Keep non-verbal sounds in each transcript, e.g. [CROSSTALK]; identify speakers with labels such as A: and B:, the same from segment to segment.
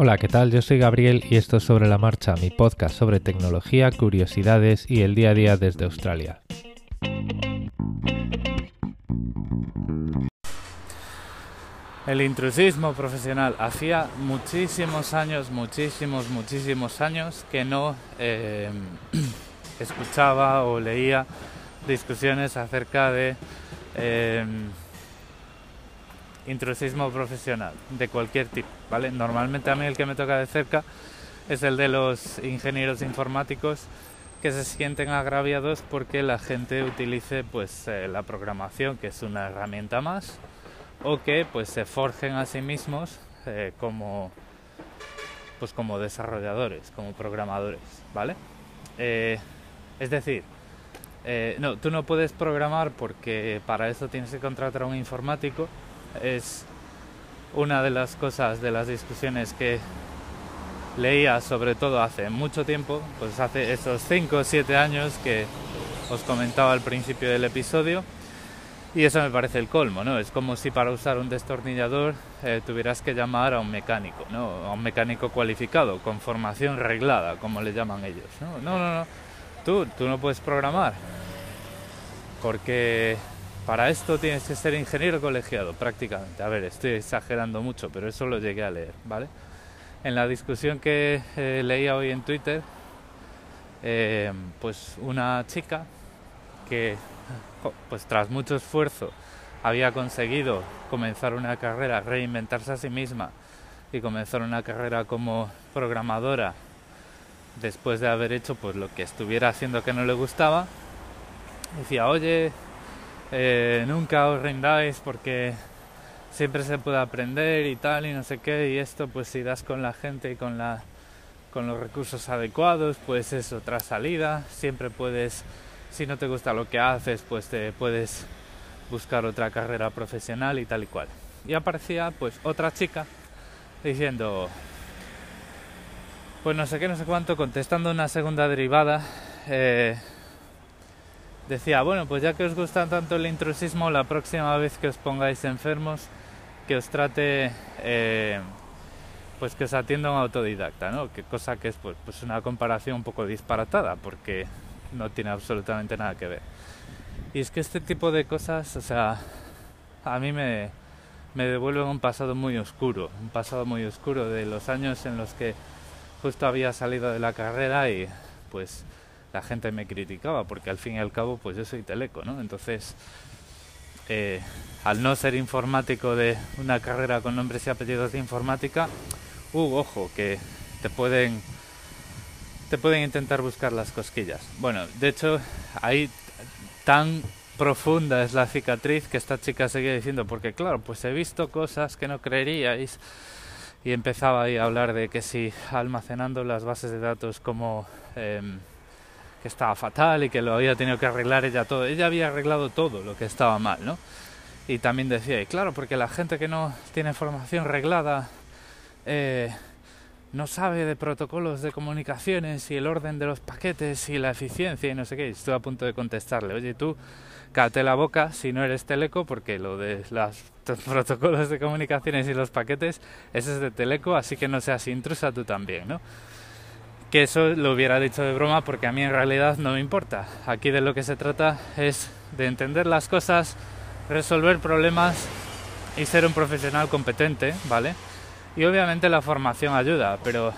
A: Hola, ¿qué tal? Yo soy Gabriel y esto es Sobre la Marcha, mi podcast sobre tecnología, curiosidades y el día a día desde Australia.
B: El intrusismo profesional. Hacía muchísimos años, muchísimos, muchísimos años que no eh, [CLEARS THROAT] escuchaba o leía discusiones acerca de eh, intrusismo profesional de cualquier tipo, ¿vale? Normalmente a mí el que me toca de cerca es el de los ingenieros informáticos que se sienten agraviados porque la gente utilice pues eh, la programación que es una herramienta más o que pues se forjen a sí mismos eh, como pues como desarrolladores, como programadores, ¿vale? Eh, es decir, no, tú no puedes programar porque para eso tienes que contratar a un informático es una de las cosas de las discusiones que leía sobre todo hace mucho tiempo, pues hace esos 5 o 7 años que os comentaba al principio del episodio. Y eso me parece el colmo, ¿no? Es como si para usar un destornillador eh, tuvieras que llamar a un mecánico, ¿no? A un mecánico cualificado, con formación reglada, como le llaman ellos, ¿no? No, no, no. Tú, tú no puedes programar. Porque para esto tienes que ser ingeniero colegiado, prácticamente. A ver, estoy exagerando mucho, pero eso lo llegué a leer, ¿vale? En la discusión que eh, leía hoy en Twitter, eh, pues una chica que, pues tras mucho esfuerzo, había conseguido comenzar una carrera, reinventarse a sí misma y comenzar una carrera como programadora después de haber hecho pues lo que estuviera haciendo que no le gustaba, decía, oye, eh, nunca os rindáis porque siempre se puede aprender y tal y no sé qué y esto pues si das con la gente y con la con los recursos adecuados pues es otra salida. Siempre puedes si no te gusta lo que haces pues te puedes buscar otra carrera profesional y tal y cual. Y aparecía pues otra chica diciendo pues no sé qué no sé cuánto contestando una segunda derivada eh, decía, bueno, pues ya que os gusta tanto el intrusismo, la próxima vez que os pongáis enfermos, que os trate, eh, pues que os atienda un autodidacta, ¿no? Que cosa que es pues, pues una comparación un poco disparatada, porque no tiene absolutamente nada que ver. Y es que este tipo de cosas, o sea, a mí me, me devuelven un pasado muy oscuro, un pasado muy oscuro de los años en los que justo había salido de la carrera y pues la gente me criticaba porque al fin y al cabo pues yo soy teleco, ¿no? Entonces, eh, al no ser informático de una carrera con nombres y apellidos de informática, uh, ojo, que te pueden te pueden intentar buscar las cosquillas. Bueno, de hecho, ahí tan profunda es la cicatriz que esta chica seguía diciendo, porque claro, pues he visto cosas que no creeríais y empezaba ahí a hablar de que si almacenando las bases de datos como em, que estaba fatal y que lo había tenido que arreglar ella todo. Ella había arreglado todo lo que estaba mal, ¿no? Y también decía, y claro, porque la gente que no tiene formación reglada eh, no sabe de protocolos de comunicaciones y el orden de los paquetes y la eficiencia y no sé qué. estoy a punto de contestarle, oye, tú cállate la boca si no eres teleco, porque lo de los [LAUGHS] protocolos de comunicaciones y los paquetes, ese es de teleco, así que no seas intrusa tú también, ¿no? Que eso lo hubiera dicho de broma porque a mí en realidad no me importa. Aquí de lo que se trata es de entender las cosas, resolver problemas y ser un profesional competente, ¿vale? Y obviamente la formación ayuda, pero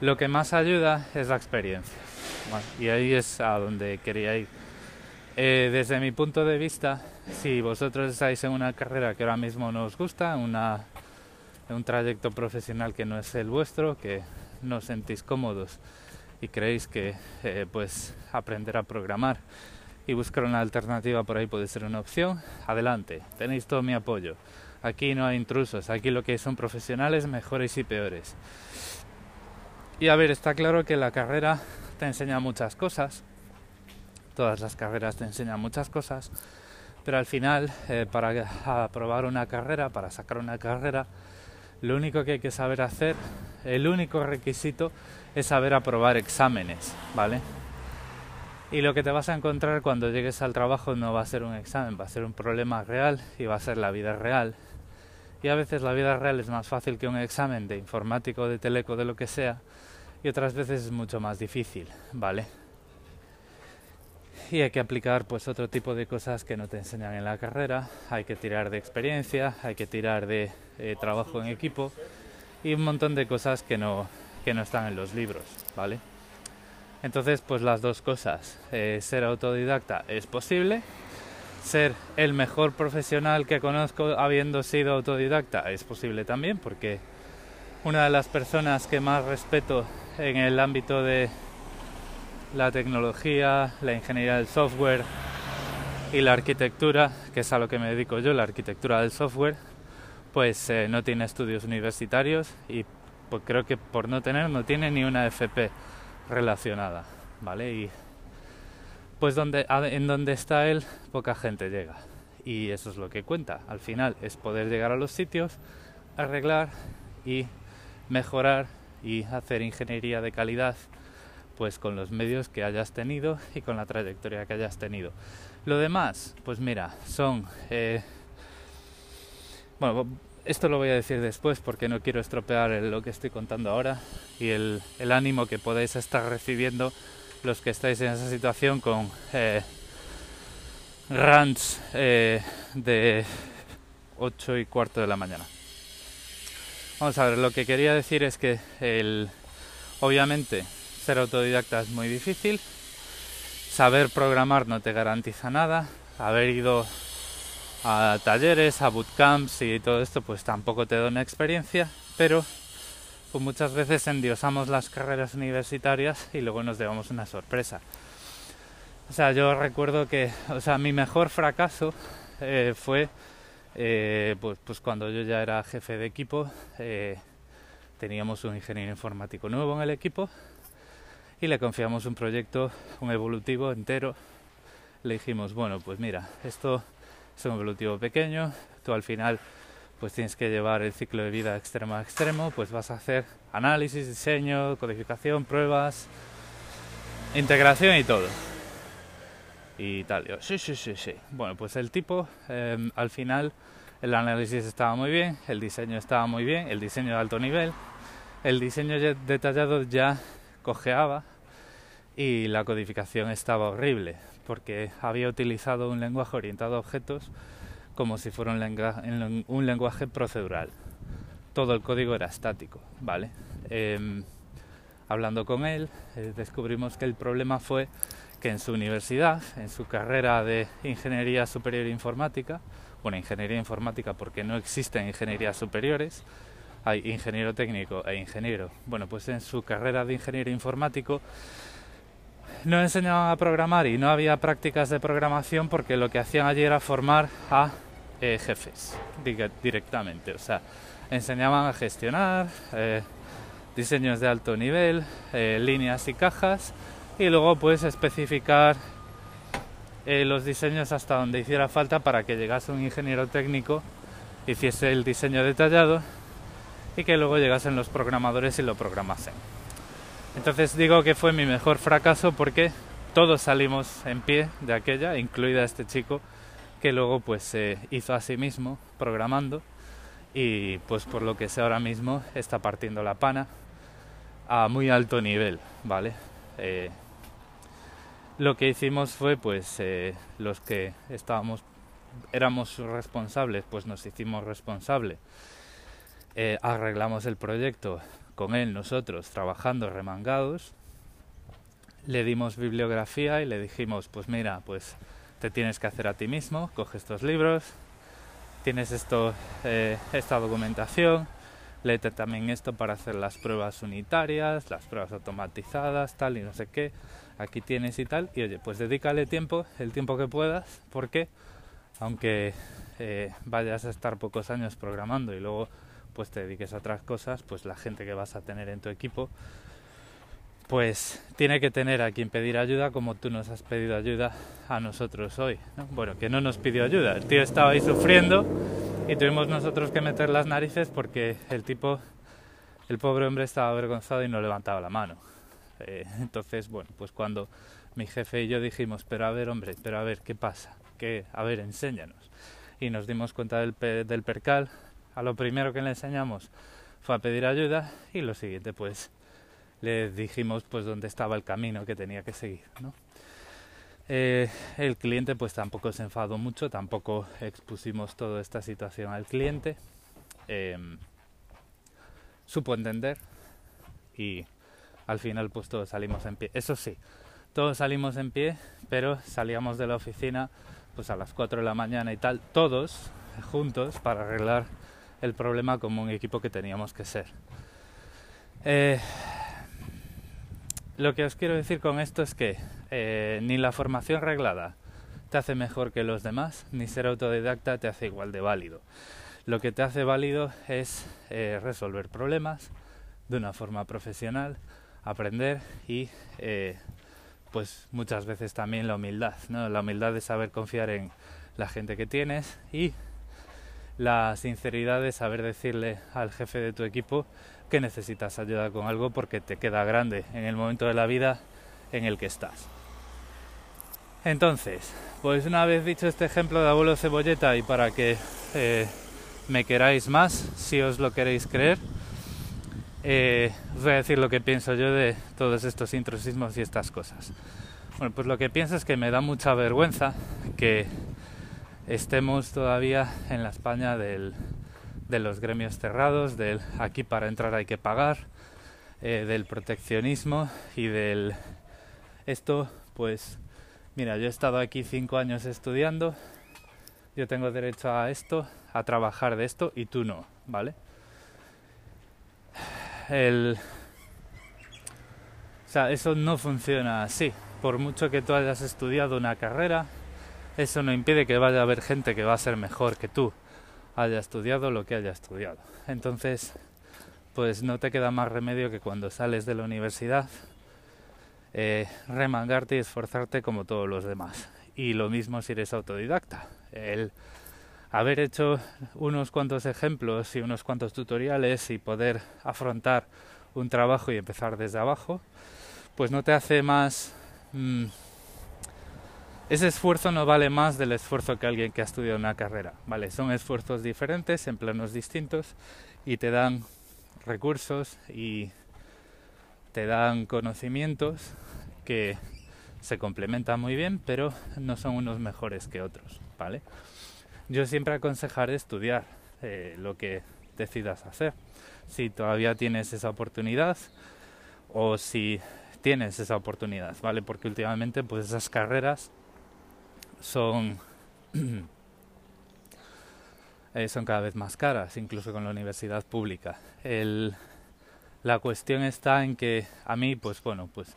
B: lo que más ayuda es la experiencia. y ahí es a donde quería ir. Eh, desde mi punto de vista, si vosotros estáis en una carrera que ahora mismo no os gusta, una, un trayecto profesional que no es el vuestro, que no sentís cómodos y creéis que eh, pues aprender a programar y buscar una alternativa por ahí puede ser una opción, adelante, tenéis todo mi apoyo. Aquí no hay intrusos, aquí lo que son profesionales mejores y peores. Y a ver, está claro que la carrera te enseña muchas cosas, todas las carreras te enseñan muchas cosas, pero al final, eh, para aprobar una carrera, para sacar una carrera, lo único que hay que saber hacer, el único requisito es saber aprobar exámenes, ¿vale? Y lo que te vas a encontrar cuando llegues al trabajo no va a ser un examen, va a ser un problema real y va a ser la vida real. Y a veces la vida real es más fácil que un examen de informático, de teleco, de lo que sea, y otras veces es mucho más difícil, ¿vale? Y hay que aplicar pues otro tipo de cosas que no te enseñan en la carrera, hay que tirar de experiencia, hay que tirar de eh, trabajo en equipo y un montón de cosas que no, que no están en los libros, ¿vale? Entonces, pues las dos cosas, eh, ser autodidacta es posible, ser el mejor profesional que conozco habiendo sido autodidacta es posible también, porque una de las personas que más respeto en el ámbito de la tecnología, la ingeniería del software y la arquitectura, que es a lo que me dedico yo, la arquitectura del software, pues eh, no tiene estudios universitarios y pues creo que por no tener no tiene ni una FP relacionada, ¿vale? Y pues donde, en donde está él, poca gente llega. Y eso es lo que cuenta. Al final es poder llegar a los sitios, arreglar y mejorar y hacer ingeniería de calidad pues con los medios que hayas tenido [LAUGHS] y con la trayectoria que hayas tenido. Lo demás, pues mira, son... Eh, bueno, esto lo voy a decir después porque no quiero estropear lo que estoy contando ahora y el, ánimo que podéis estar recibiendo los que estáis en esa situación con eh, rants eh, de 8 y cuarto de la mañana. Vamos a ver, lo que quería decir es que el, obviamente ser autodidacta es muy difícil, saber programar no te garantiza nada, haber ido a talleres, a bootcamps y todo esto pues tampoco te da una experiencia, pero pues muchas veces endiosamos las carreras universitarias y luego nos llevamos una sorpresa. O sea, yo recuerdo que, o sea, mi mejor fracaso eh, fue eh, pues, pues, cuando yo ya era jefe de equipo, eh, teníamos un ingeniero informático nuevo en el equipo y le confiamos un proyecto, un evolutivo entero. Le dijimos, bueno, pues mira, esto es un evolutivo pequeño, tú al final pues tienes que llevar el ciclo de vida extremo a extremo, pues vas a hacer análisis, diseño, codificación, pruebas, integración y todo. Y tal, yo, sí, sí, sí, sí. Bueno, pues el tipo, em, al final, el análisis estaba muy bien, el diseño estaba muy bien, el diseño de alto nivel, el diseño detallado ya cojeaba y la codificación estaba horrible, porque había utilizado un lenguaje orientado a objetos como si fuera un, un lenguaje procedural. Todo el código era estático, ¿vale? Em, hablando con él, eh, descubrimos que el problema fue que en su universidad, en su carrera de Ingeniería Superior Informática, bueno, Ingeniería Informática porque no existen ingenierías superiores, hay ingeniero técnico e ingeniero. Bueno, pues en su carrera de ingeniero informático no enseñaban a programar y no había prácticas de programación porque lo que hacían allí era formar a eh, jefes directamente. O sea, enseñaban a gestionar eh, diseños de alto nivel, eh, líneas y cajas y luego pues especificar los diseños hasta donde hiciera falta para que llegase un ingeniero técnico, hiciese el diseño detallado y que luego llegasen los programadores y lo programasen. Entonces digo que fue mi mejor fracaso porque todos salimos en pie de aquella, incluida este chico que luego pues se hizo a sí mismo programando y pues por lo que sé ahora mismo está partiendo la pana a muy alto nivel, ¿vale? Eh, lo que hicimos fue pues eh, los que estábamos éramos responsables pues nos hicimos responsables eh, arreglamos el proyecto con él nosotros trabajando remangados. Le dimos bibliografía y le dijimos pues mira pues te tienes que hacer a ti mismo, coges estos libros, tienes esto, eh, esta documentación, léete también esto para hacer las pruebas unitarias, las pruebas automatizadas, tal y no sé qué, aquí tienes y tal, y oye, pues dedícale tiempo, el tiempo que puedas, porque aunque eh, vayas a estar pocos años programando y luego pues te dediques a otras cosas, pues la gente que vas a tener en tu equipo pues tiene que tener a quien pedir ayuda como tú nos has pedido ayuda a nosotros hoy. Bueno, que no nos pidió ayuda, el tío estaba ahí sufriendo y tuvimos nosotros que meter las narices porque el tipo, el pobre hombre estaba avergonzado y no levantaba la mano. Eh, entonces, bueno, pues cuando mi jefe y yo dijimos, pero a ver hombre, pero a ver, ¿qué pasa? ¿Qué? A ver, enséñanos. Y nos dimos cuenta del, del percal, a lo primero que le enseñamos fue a pedir ayuda y lo siguiente pues le dijimos pues dónde estaba el camino que tenía que seguir, ¿no? Eh, el cliente pues tampoco se enfadó mucho, tampoco expusimos toda esta situación al cliente. Em, supo entender y al final pues todos salimos en pie. Eso sí, todos salimos en pie, pero salíamos de la oficina pues a las 4 de la mañana y tal, todos juntos para arreglar el problema como un equipo que teníamos que ser. Eh, lo que os quiero decir con esto es que eh, ni la formación reglada te hace mejor que los demás, ni ser autodidacta te hace igual de válido. Lo que te hace válido es eh, resolver problemas de una forma profesional, aprender y pues muchas veces también la humildad, ¿no? La humildad de saber confiar en la gente que tienes y la sinceridad de saber decirle al jefe de tu equipo que necesitas ayuda con algo porque te queda grande en el momento de la vida en el que estás. Entonces, pues una vez dicho este ejemplo de abuelo cebolleta y para que eh, me queráis más, si os lo queréis creer, eh, os voy a decir lo que pienso yo de todos estos intrusismos y estas cosas. Bueno, pues lo que pienso es que me da mucha vergüenza que estemos todavía en la España del de los gremios cerrados, del aquí para entrar hay que pagar, eh, del proteccionismo y del esto, pues mira, yo he estado aquí cinco años estudiando, yo tengo derecho a esto, a trabajar de esto y tú no, ¿vale? El, o sea, eso no funciona así. Por mucho que tú hayas estudiado una carrera, eso no impide que vaya a haber gente que va a ser mejor que tú haya estudiado lo que haya estudiado. Entonces, pues no te queda más remedio que cuando sales de la universidad eh, remangarte y esforzarte como todos los demás. Y lo mismo si eres autodidacta. El haber hecho unos cuantos ejemplos y unos cuantos tutoriales y poder afrontar un trabajo y empezar desde abajo, pues no te hace más... Mm, ese esfuerzo no vale más del esfuerzo que alguien que ha estudiado una carrera, ¿vale? Son esfuerzos diferentes, en planos distintos y te dan recursos y te dan conocimientos que se complementan muy bien, pero no son unos mejores que otros, ¿vale? Yo siempre aconsejaré estudiar eh, lo que decidas hacer. Si todavía tienes esa oportunidad o si tienes esa oportunidad, ¿vale? Porque últimamente pues esas carreras son, [CLEARS THROAT] eh, son cada vez más caras, incluso con la universidad pública. El, la cuestión está en que a mí, pues bueno, pues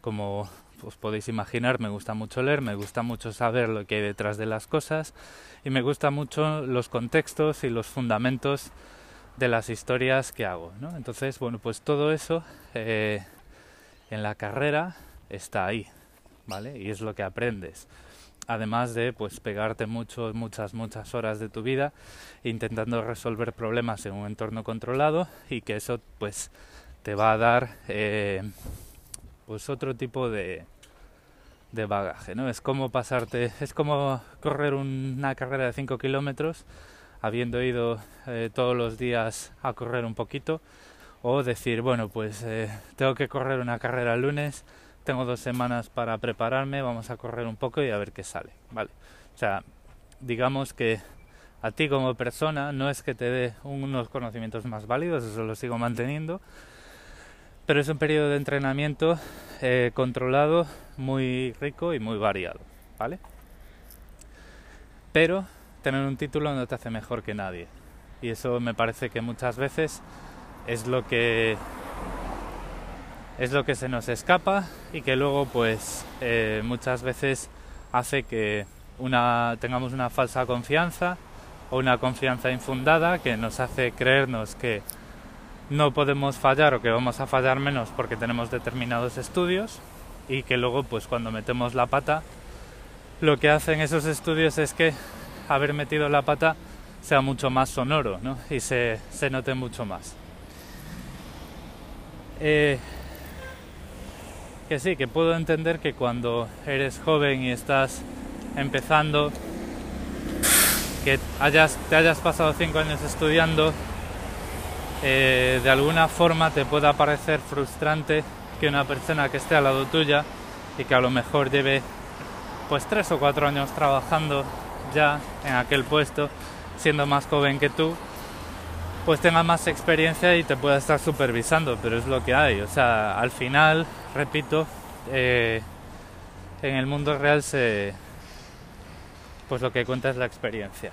B: como os podéis imaginar, me gusta mucho leer, me gusta mucho saber lo que hay detrás de las cosas y me gusta mucho los contextos y los fundamentos de las historias que hago. ¿no? Entonces, bueno, pues todo eso eh, en la carrera está ahí, ¿vale? Y es lo que aprendes además de pues pegarte muchos muchas muchas horas de tu vida intentando resolver problemas en un entorno controlado y que eso pues te va a dar eh, pues otro tipo de de bagaje no es como pasarte es como correr una carrera de 5 kilómetros habiendo ido eh, todos los días a correr un poquito o decir bueno pues eh, tengo que correr una carrera el lunes tengo dos semanas para prepararme, vamos a correr un poco y a ver qué sale, ¿vale? O sea, digamos que a ti como persona no es que te dé unos conocimientos más válidos, eso lo sigo manteniendo, pero es un periodo de entrenamiento eh, controlado, muy rico y muy variado, ¿vale? Pero tener un título no te hace mejor que nadie. Y eso me parece que muchas veces es lo que es lo que se nos escapa y que luego pues eh, muchas veces hace que una, tengamos una falsa confianza o una confianza infundada que nos hace creernos que no podemos fallar o que vamos a fallar menos porque tenemos determinados estudios y que luego pues cuando metemos la pata lo que hacen esos estudios es que haber metido la pata sea mucho más sonoro ¿no? y se, se note mucho más. Eh, que sí, que puedo entender que cuando eres joven y estás empezando que hayas, te hayas pasado cinco años estudiando, eh, de alguna forma te pueda parecer frustrante que una persona que esté al lado tuya y que a lo mejor lleve pues tres o cuatro años trabajando ya en aquel puesto, siendo más joven que tú, pues tenga más experiencia y te pueda estar supervisando, pero es lo que hay. O sea, al final, repito, eh, en el mundo real se, pues lo que cuenta es la experiencia.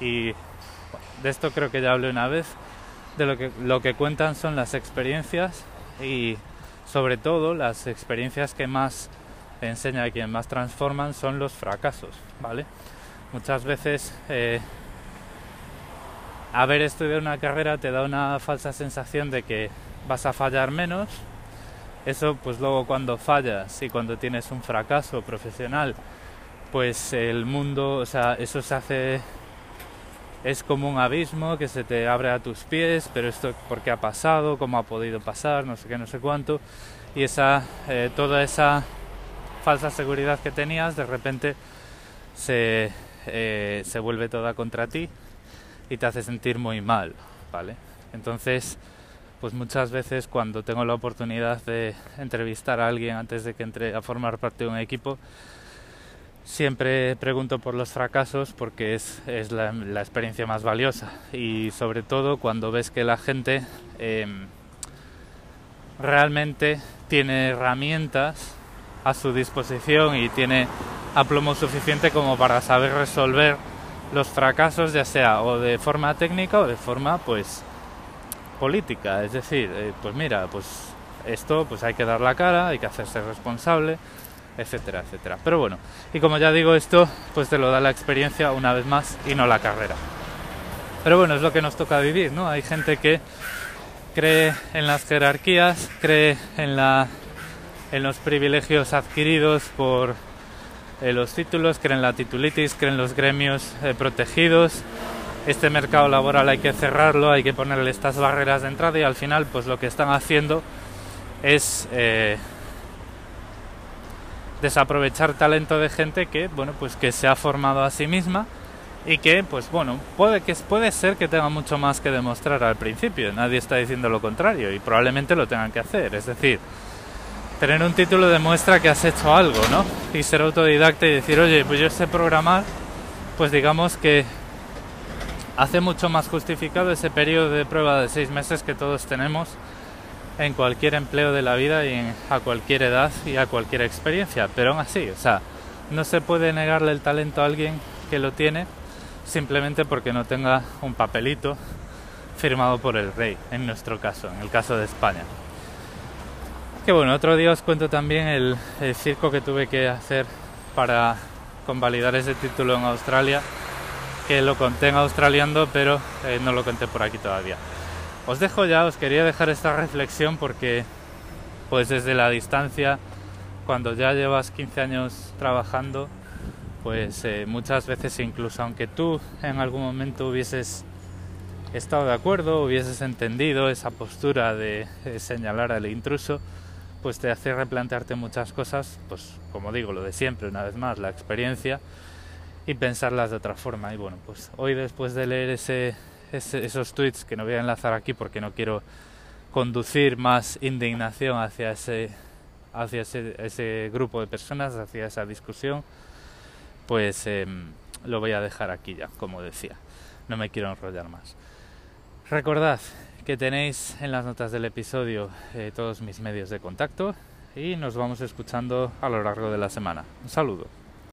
B: Y de esto creo que ya hablé una vez, de lo que, lo que cuentan son las experiencias y sobre todo las experiencias que más enseña y que más transforman son los fracasos, ¿vale? Muchas veces eh, haber estudiado una carrera te da una falsa sensación de que vas a fallar menos. Eso pues luego cuando fallas y cuando tienes un fracaso profesional, pues el mundo, o sea, eso se hace es como un abismo que se te abre a tus pies, pero esto por qué ha pasado, cómo ha podido pasar, no sé qué, no sé cuánto, y esa eh, toda esa falsa seguridad que tenías de repente se, eh, se vuelve toda contra ti y te hace sentir muy mal, ¿vale? Entonces, pues muchas veces cuando tengo la oportunidad de entrevistar a alguien antes de que entre a formar parte de un equipo, siempre pregunto por los fracasos porque es, es la, experiencia más valiosa. Y sobre todo cuando ves que la gente em, realmente tiene herramientas a su disposición y tiene aplomo suficiente como para saber resolver los fracasos ya sea o de forma técnica o de forma pues política es decir eh, pues mira pues esto pues hay que dar la cara hay que hacerse responsable etcétera etcétera pero bueno y como ya digo esto pues te lo da la experiencia una vez más y no la carrera pero bueno es lo que nos toca vivir no hay gente que cree en las jerarquías cree en la en los privilegios adquiridos por eh, los títulos, creen la titulitis, creen los gremios eh, protegidos. Este mercado laboral hay que cerrarlo, hay que ponerle estas barreras de entrada y al final pues lo que están haciendo es eh, desaprovechar talento de gente que bueno pues que se ha formado a sí misma y que pues bueno puede que puede ser que tenga mucho más que demostrar al principio nadie está diciendo lo contrario y probablemente lo tengan que hacer es decir tener un título demuestra que has hecho algo, ¿no? Y ser autodidacta y decir, oye, pues yo sé programar, pues digamos que hace mucho más justificado ese periodo de prueba de seis meses que todos tenemos en cualquier empleo de la vida y a cualquier edad y a cualquier experiencia. Pero aún así, o sea, no se puede negarle el talento a alguien que lo tiene simplemente porque no tenga un papelito firmado por el rey, en nuestro caso, en el caso de España. Que bueno, otro día os cuento también el, circo que tuve que hacer para convalidar ese título en Australia, que lo conté en australiano, pero eh, no lo conté por aquí todavía. Os dejo ya, os quería dejar esta reflexión porque pues desde la distancia, cuando ya llevas 15 años trabajando, pues eh, muchas veces incluso aunque tú en algún momento hubieses estado de acuerdo, hubieses entendido esa postura de señalar al intruso, pues te hace replantearte muchas cosas, pues como digo, lo de siempre, una vez más, la experiencia y pensarlas de otra forma. Y bueno, pues hoy después de leer ese, esos tweets que no voy a enlazar aquí porque no quiero conducir más indignación hacia ese, hacia ese, grupo de personas, hacia esa discusión, pues em, lo voy a dejar aquí ya, como decía. No me quiero enrollar más. Recordad que tenéis en las notas del episodio eh, todos mis medios de contacto y nos vamos escuchando a lo largo de la semana. Un saludo.